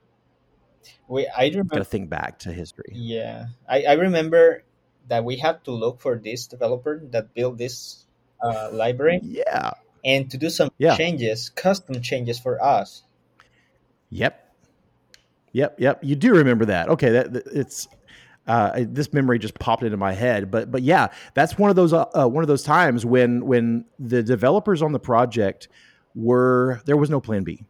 We I Got to remember. think back to history. Yeah, I, I remember that we had to look for this developer that built this uh, library Yeah. and to do some Yeah. changes, custom changes for us. Yep. Yep. Yep. You do remember that? Okay. That, that- it's uh, this memory just popped into my head, but but yeah, that's one of those uh, uh, one of those times when when the developers on the project were there was no plan B.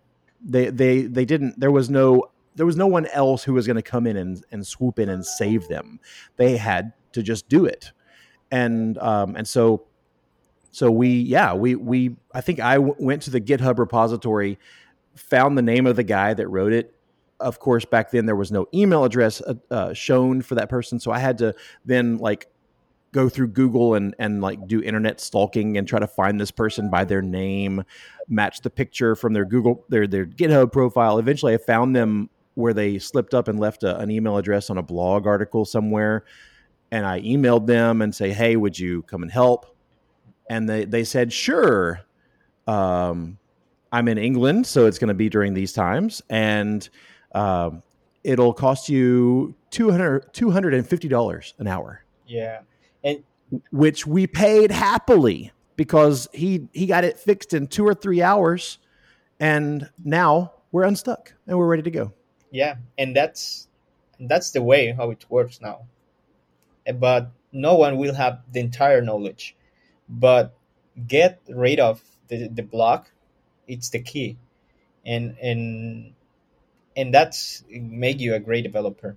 They they they didn't. There was no there was no one else who was going to come in and, and swoop in and save them. They had to just do it, and um, and so so we yeah we we I think I w- went to the GitHub repository found the name of the guy that wrote it. Of course, back then there was no email address uh, uh, shown for that person, so I had to then like go through Google and and like do internet stalking and try to find this person by their name, match the picture from their Google their their GitHub profile. Eventually, I found them where they slipped up and left a, an email address on a blog article somewhere, and I emailed them and say, "Hey, would you come and help?" And they they said, "Sure." Um, I'm in England, so it's going to be during these times, and um, it'll cost you 200 $250 an hour, Yeah, and which we paid happily because he he got it fixed in two or three hours, and now we're unstuck and we're ready to go. Yeah, and that's that's the way how it works now. Eh, But no one will have the entire knowledge. But get rid of the, the block. It's the key, and and and that's make you a great developer,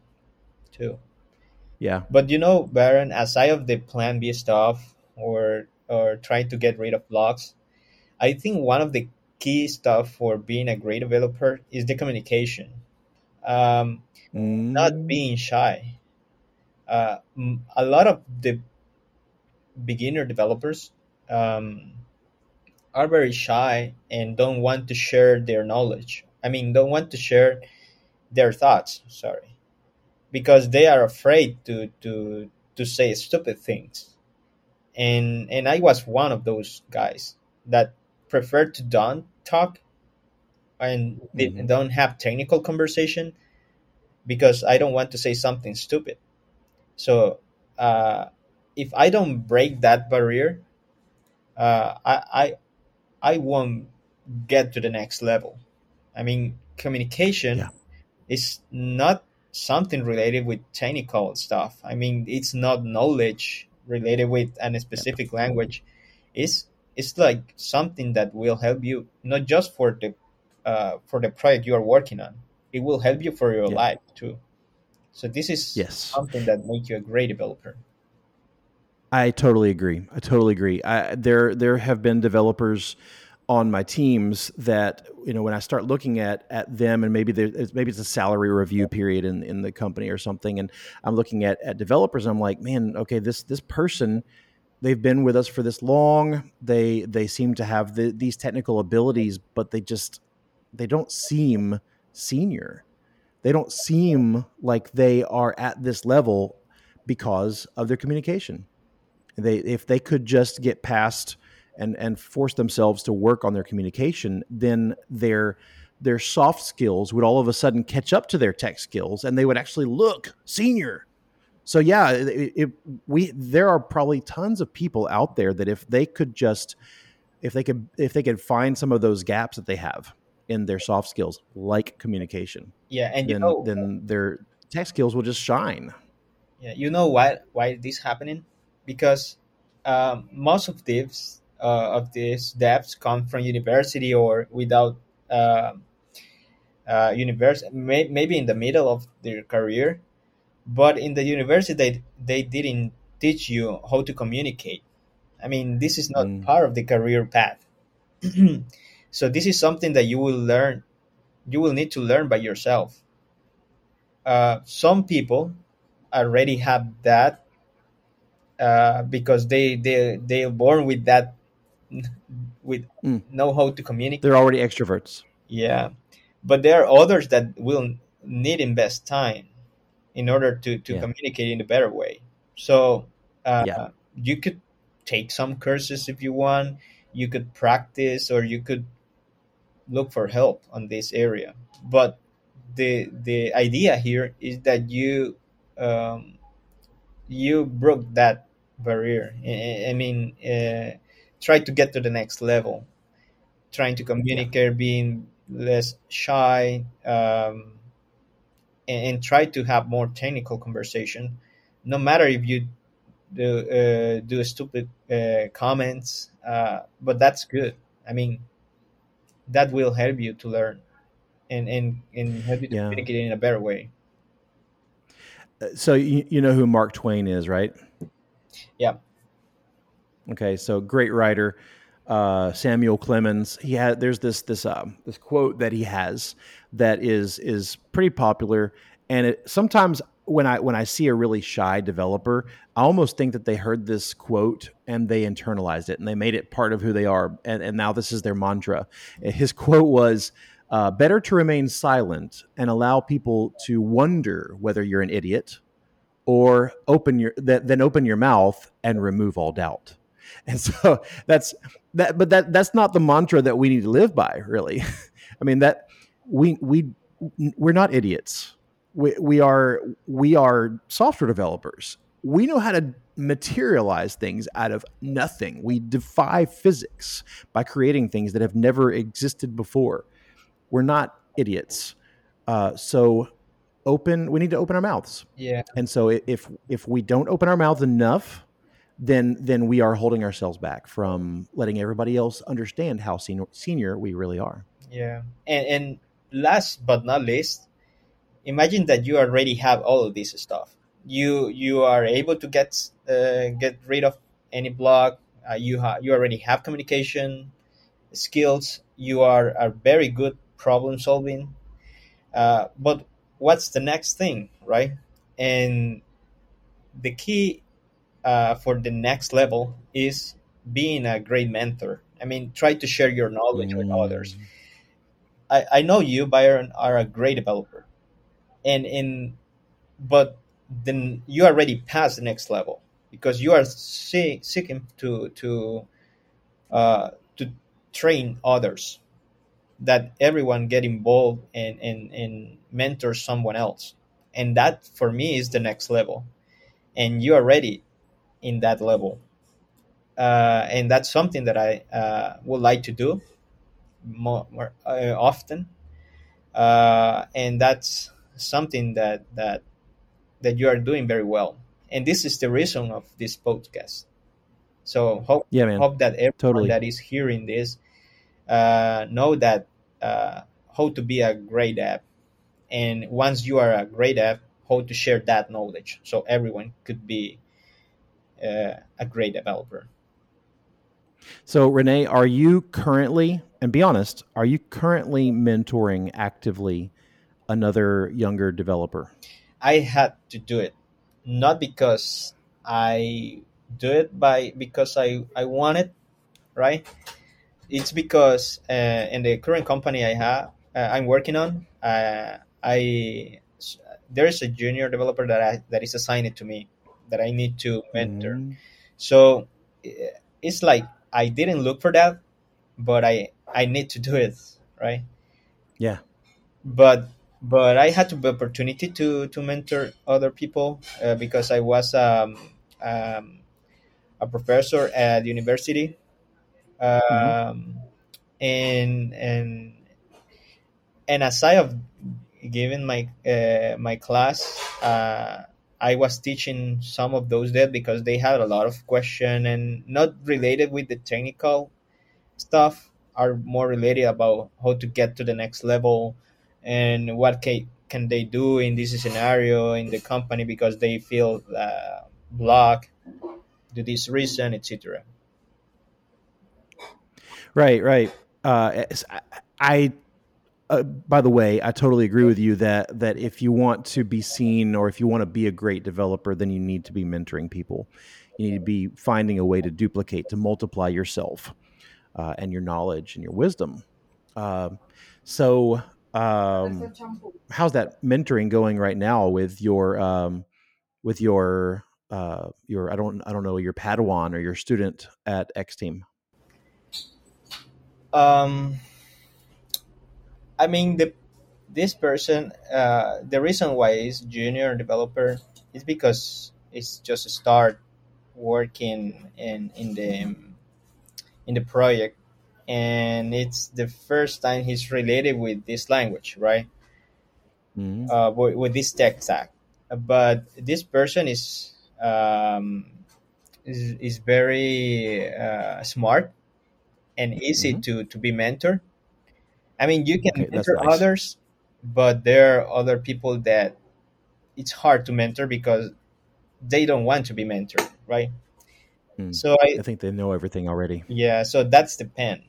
too. Yeah, But you know, Baron, aside of the Plan B stuff or or trying to get rid of blocks, I think one of the key stuff for being a great developer is the communication. Um, not Mm, being shy. Uh, a lot of the beginner developers um, are very shy and don't want to share their knowledge. I mean, don't want to share their thoughts. Sorry, because they are afraid to to to say stupid things. And and I was one of those guys that prefer to don't talk and Mhm. don't have technical conversation because I don't want to say something stupid. So uh, if I don't break that barrier, uh, I, I I won't get to the next level. I mean, communication Yeah. is not something related with technical stuff. I mean, it's not knowledge related with a specific language. It's it's like something that will help you not just for the uh, for the project you are working on. It will help you for your Yeah. life too. So this is yes. something that make you a great developer. I totally agree. I totally agree. I, there, there have been developers on my teams that you know when I start looking at at them, and maybe there's maybe it's a salary review period in in the company or something, and I'm looking at at developers. I'm like, man, okay, this this person, they've been with us for this long. They they seem to have the, these technical abilities, but they just they don't seem senior. They don't seem like they are at this level because of their communication they if they could just get past and and force themselves to work on their communication then their their soft skills would all of a sudden catch up to their tech skills and they would actually look senior so yeah it, it, we there are probably tons of people out there that if they could just if they could if they could find some of those gaps that they have in their soft skills like communication Yeah, and you then know, then their tech skills will just shine Yeah, you know why why this happening? Because um, most of these uh, of these devs come from university or without uh, uh, university, may, maybe in the middle of their career, but in the university they, they didn't teach you how to communicate. I mean, this is not Mm. part of the career path. [clears throat] so this is something that you will learn. You will need to learn by yourself. Uh, some people already have that uh, because they they they're born with that [laughs] with Mm. know how to communicate They're already extroverts. yeah but there are others that will need invest time in order to to Yeah. communicate in a better way so uh, Yeah. you could take some courses if you want you could practice or you could look for help on this area but the the idea here is that you um, you broke that barrier. I, I mean, uh, try to get to the next level, trying to communicate, being less shy, um, and, and try to have more technical conversation. No matter if you do uh, do stupid uh, comments, uh, but that's good. I mean, that will help you to learn and and, and help you to Yeah. communicate in a better way. Uh, So you, you know who Mark Twain is, right? Yeah. Okay, so great writer, uh, Samuel Clemens. He had there's this this um, this quote that he has that is is pretty popular, and it sometimes when I when I see a really shy developer, I almost think that they heard this quote and they internalized it and they made it part of who they are, and, and now this is their mantra. His quote was. Uh, better to remain silent and allow people to wonder whether you're an idiot or open your th- then open your mouth and remove all doubt and [laughs] so that's that but that that's not the mantra that we need to live by really [laughs] i mean that we we we're not idiots we, we are we are software developers. We know how to materialize things out of nothing. We defy physics by creating things that have never existed before. We're not idiots. Uh, so open we need to open our mouths. Yeah. and so if if we don't open our mouths enough, then then we are holding ourselves back from letting everybody else understand how senior, senior we really are. Yeah, and and last but not least, imagine that you already have all of this stuff. You you are able to get uh, get rid of any block. Uh, you ha- you already have communication skills. You are are very good problem solving. Uh, but what's the next thing, right? And the key uh, for the next level is being a great mentor. I mean, try to share your knowledge with others. I, I know you, Byron, are a great developer, and in but then you already passed the next level because you are see, seeking to to uh, to train others, that everyone get involved and and and mentor someone else, and that for me is the next level, and you are ready in that level, uh, and that's something that I uh, would like to do more, more uh, often, uh, and that's something that that that you are doing very well. And this is the reason of this podcast. So hope Yeah, man. hope that everyone Totally. that is hearing this uh, know that uh, how to be a great app, and once you are a great app, how to share that knowledge so everyone could be uh, a great developer. So Rene, are you currently and be honest, are you currently mentoring actively another younger developer? I had to do it, not because I do it by because I I want it, right? It's because uh, in the current company I have uh, I'm working on, uh, I there is a junior developer that I, that is assigned to me that I need to mentor. Mm. So eh, it's like I didn't look for that, but I I need to do it, right? Yeah. But but I had the opportunity to to mentor other people uh, because I was um, um, a professor at university, um, and and and aside of giving my uh, my class, uh, I was teaching some of those devs because they had a lot of question and not related with the technical stuff are more related about how to get to the next level and what can, can they do in this scenario in the company because they feel uh, blocked to this reason etc right right uh, i uh, by the way, I totally agree with you that that if you want to be seen or if you want to be a great developer, then you need to be mentoring people. You need to be finding a way to duplicate, to multiply yourself uh, and your knowledge and your wisdom. Uh, so, um, how's that mentoring going right now with your um, with your uh, your I don't I don't know your Padawan or your student at X-Team? Um I mean, the this person, uh, the reason why is junior developer is because it's just start working in in the in the project, and it's the first time he's related with this language, right? Mm-hmm. Uh, with, with, this tech stack, but this person is um, is, is very uh, smart and easy mm-hmm. to to be mentored I mean, you can okay, mentor nice. others, but there are other people that it's hard to mentor because they don't want to be mentored, right? Mm. So I, I, think they know everything already. Yeah, so that's the pen.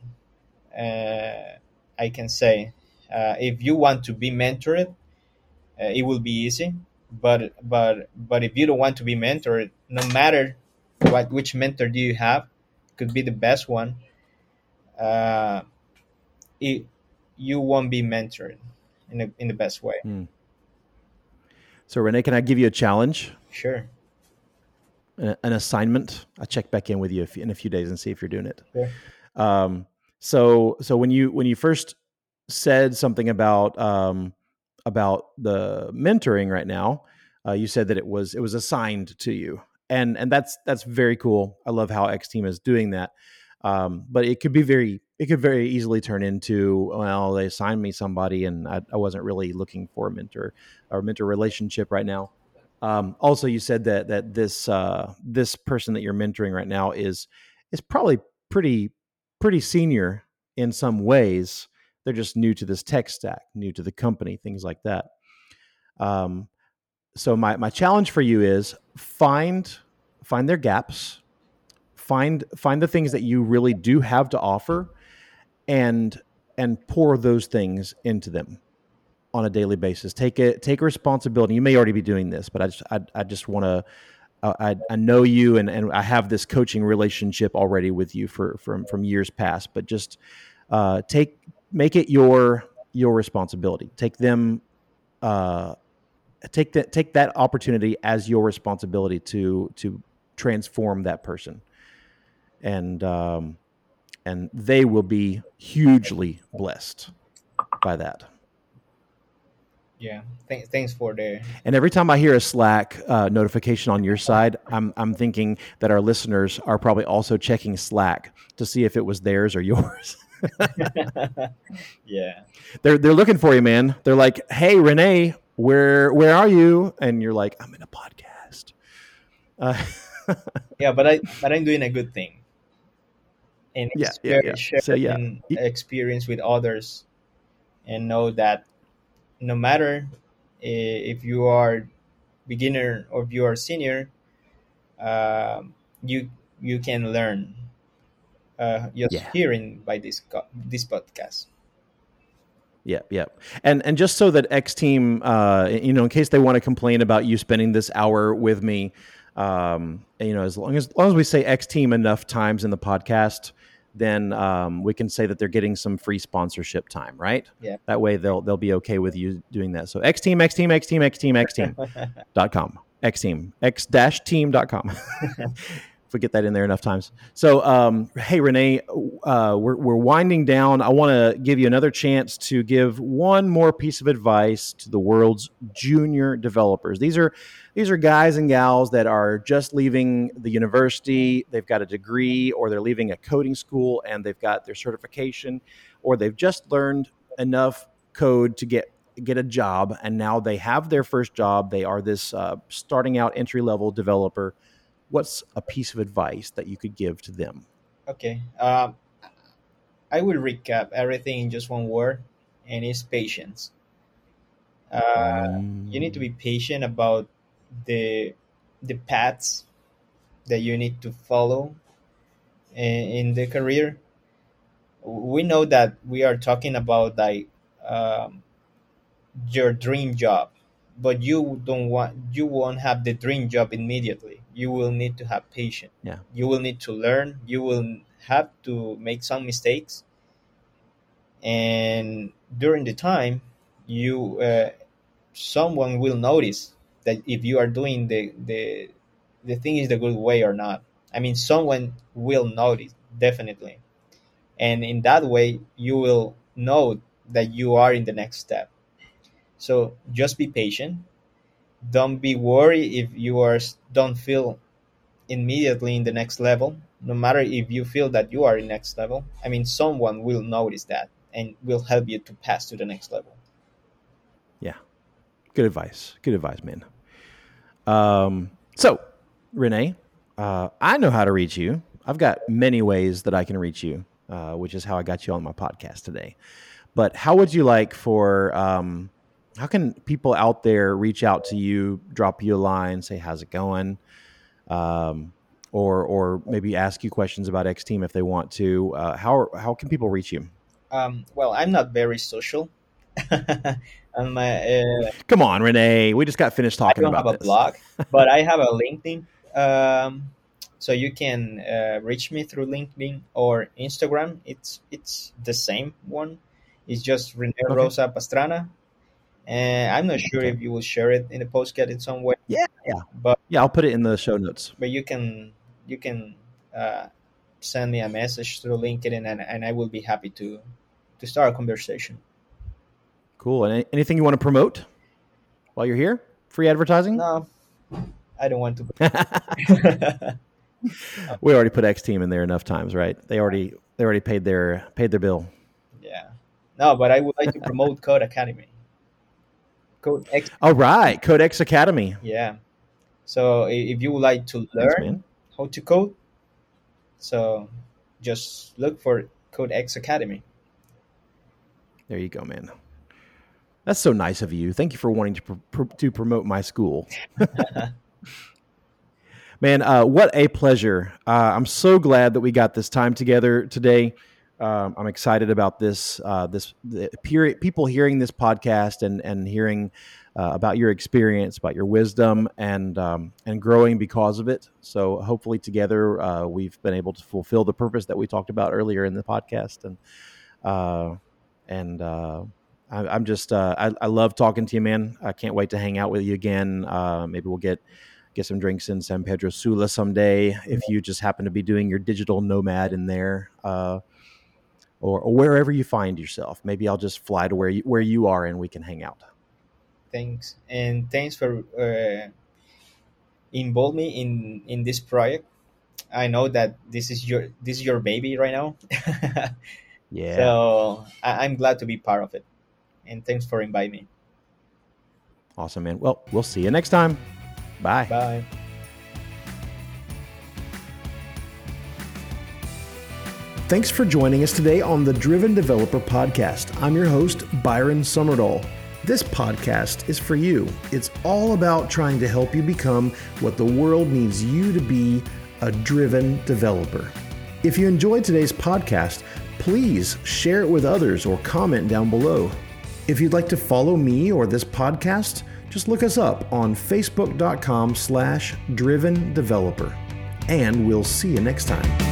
Uh, I can say, uh, if you want to be mentored, uh, it will be easy. But but but if you don't want to be mentored, no matter what which mentor do you have, could be the best one. Uh, it you won't be mentored in the in the best way. Mm. So Rene, can I give you a challenge? Sure. An, assignment. I'll check back in with you in a few days and see if you're doing it. Sure. Um, so so when you when you first said something about um, about the mentoring right now, uh, you said that it was it was assigned to you, and and that's that's very cool. I love how X-Team is doing that. Um, but it could be very it could very easily turn into well they assigned me somebody and I, I wasn't really looking for a mentor or mentor relationship right now. Um, also, you said that that this uh, this person that you're mentoring right now is is probably pretty pretty senior in some ways. They're just new to this tech stack, new to the company, things like that. Um, so my my challenge for you is find find their gaps, find find the things that you really do have to offer and and pour those things into them on a daily basis. Take it take responsibility. You may already be doing this but i just i, I just want to I, I know you and, and I have this coaching relationship already with you for from from years past but just uh, take make it your your responsibility. Take them uh, take that take that opportunity as your responsibility to to transform that person. And um, and they will be hugely blessed by that. Yeah, Th- thanks for the. And every time I hear a Slack uh, notification on your side, I'm I'm thinking that our listeners are probably also checking Slack to see if it was theirs or [laughs] yours. [laughs] yeah, they're they're looking for you, man. They're like, "Hey, Rene, where where are you?" And you're like, "I'm in a podcast." Uh, [laughs] yeah, but I but I'm doing a good thing and yeah, yeah, yeah. So, yeah. experience with others and know that no matter if you are beginner or if you are senior uh, you you can learn uh, just yeah. hearing by this this podcast yeah, yeah, and and just so that X-Team, uh, you know, in case they want to complain about you spending this hour with me, um, you know, as long as, as long as we say X-Team enough times in the podcast, then um, we can say that they're getting some free sponsorship time, right? Yeah. That way they'll they'll be okay with you doing that. So X-Team, X team, X-Team, X team, X-Team [laughs] dot com. X-Team, X dash team dot com. [laughs] if we get that in there enough times. So, um, hey, Rene, uh, we're, we're winding down. I want to give you another chance to give one more piece of advice to the world's junior developers. These are these are guys and gals that are just leaving the university. They've got a degree, or they're leaving a coding school, and they've got their certification, or they've just learned enough code to get get a job and now they have their first job, they are this uh, starting out entry level developer. What's a piece of advice that you could give to them? Okay. Um, I will recap everything in just one word, and it's patience. Uh, you need to be patient about the the paths that you need to follow in, in the career. We know that we are talking about like um, your dream job, but you don't want you won't have the dream job immediately. You will need to have patience. Yeah. You will need to learn. You will have to make some mistakes, and during the time, you uh, someone will notice that if you are doing the the the thing is the good way or not. I mean, someone will notice definitely, and in that way, you will know that you are in the next step. So just be patient. Don't be worried if you are don't feel immediately in the next level. No matter if you feel that you are in next level, I mean, someone will notice that and will help you to pass to the next level. Yeah. Good advice. Good advice, man. Um, so, rene uh, I know how to reach you. I've got many ways that I can reach you, uh, which is how I got you on my podcast today. But how would you like for, um, how can people out there reach out to you, drop you a line, say, how's it going? Um, or, or maybe ask you questions about X-Team if they want to. Uh, how, how can people reach you? Um, well, I'm not very social. [laughs] uh, Come on, Rene. We just got finished talking about. I talking don't have a this. blog, [laughs] but I have a LinkedIn. Um, so you can uh, reach me through LinkedIn or Instagram. It's it's the same one. It's just Rene Okay. Rosa Pastrana. And I'm not sure if you will share it in the postcard in some way. Yeah, yeah. But Yeah, I'll put it in the show notes. but you can you can uh, send me a message through LinkedIn, and, and I will be happy to to start a conversation. Cool. And anything you want to promote while you're here? Free advertising? No, I don't want to. [laughs] [laughs] we already put X-Team in there enough times, right? They already they already paid their paid their bill. yeah, no, but I would like to promote Code Academy. Code X, All right, Codex Academy. yeah. So if you would like to learn man. how to code, so just look for Code X Academy. There you go, man. That's so nice of you. Thank you for wanting to pr- to promote my school. [laughs] man, uh, what a pleasure! Uh, I'm so glad that we got this time together today. Um, I'm excited about this. Uh, this period, people hearing this podcast and and hearing uh, about your experience, about your wisdom, and um, and growing because of it. So hopefully, together, uh, we've been able to fulfill the purpose that we talked about earlier in the podcast. And uh, and uh, I, I'm just uh, I, I love talking to you, man. I can't wait to hang out with you again. Maybe we'll get get some drinks in San Pedro Sula someday if you just happen to be doing your digital nomad in there. Uh, or, or wherever you find yourself, maybe I'll just fly to where you, where you are and we can hang out. Thanks, and thanks for uh, involve me in in this project. I know that this is your this is your baby right now. [laughs] Yeah, So I, I'm glad to be part of it, and thanks for inviting me. awesome, man. Well, we'll see you next time. Bye. Bye. Thanks for joining us today on the Driven Developer Podcast. I'm your host, Byron Sommardahl. This podcast is for you. It's all about trying to help you become what the world needs you to be a driven developer. If you enjoyed today's podcast, please share it with others or comment down below. If you'd like to follow me or this podcast, just look us up on facebook.com slash driven developer. And we'll see you next time.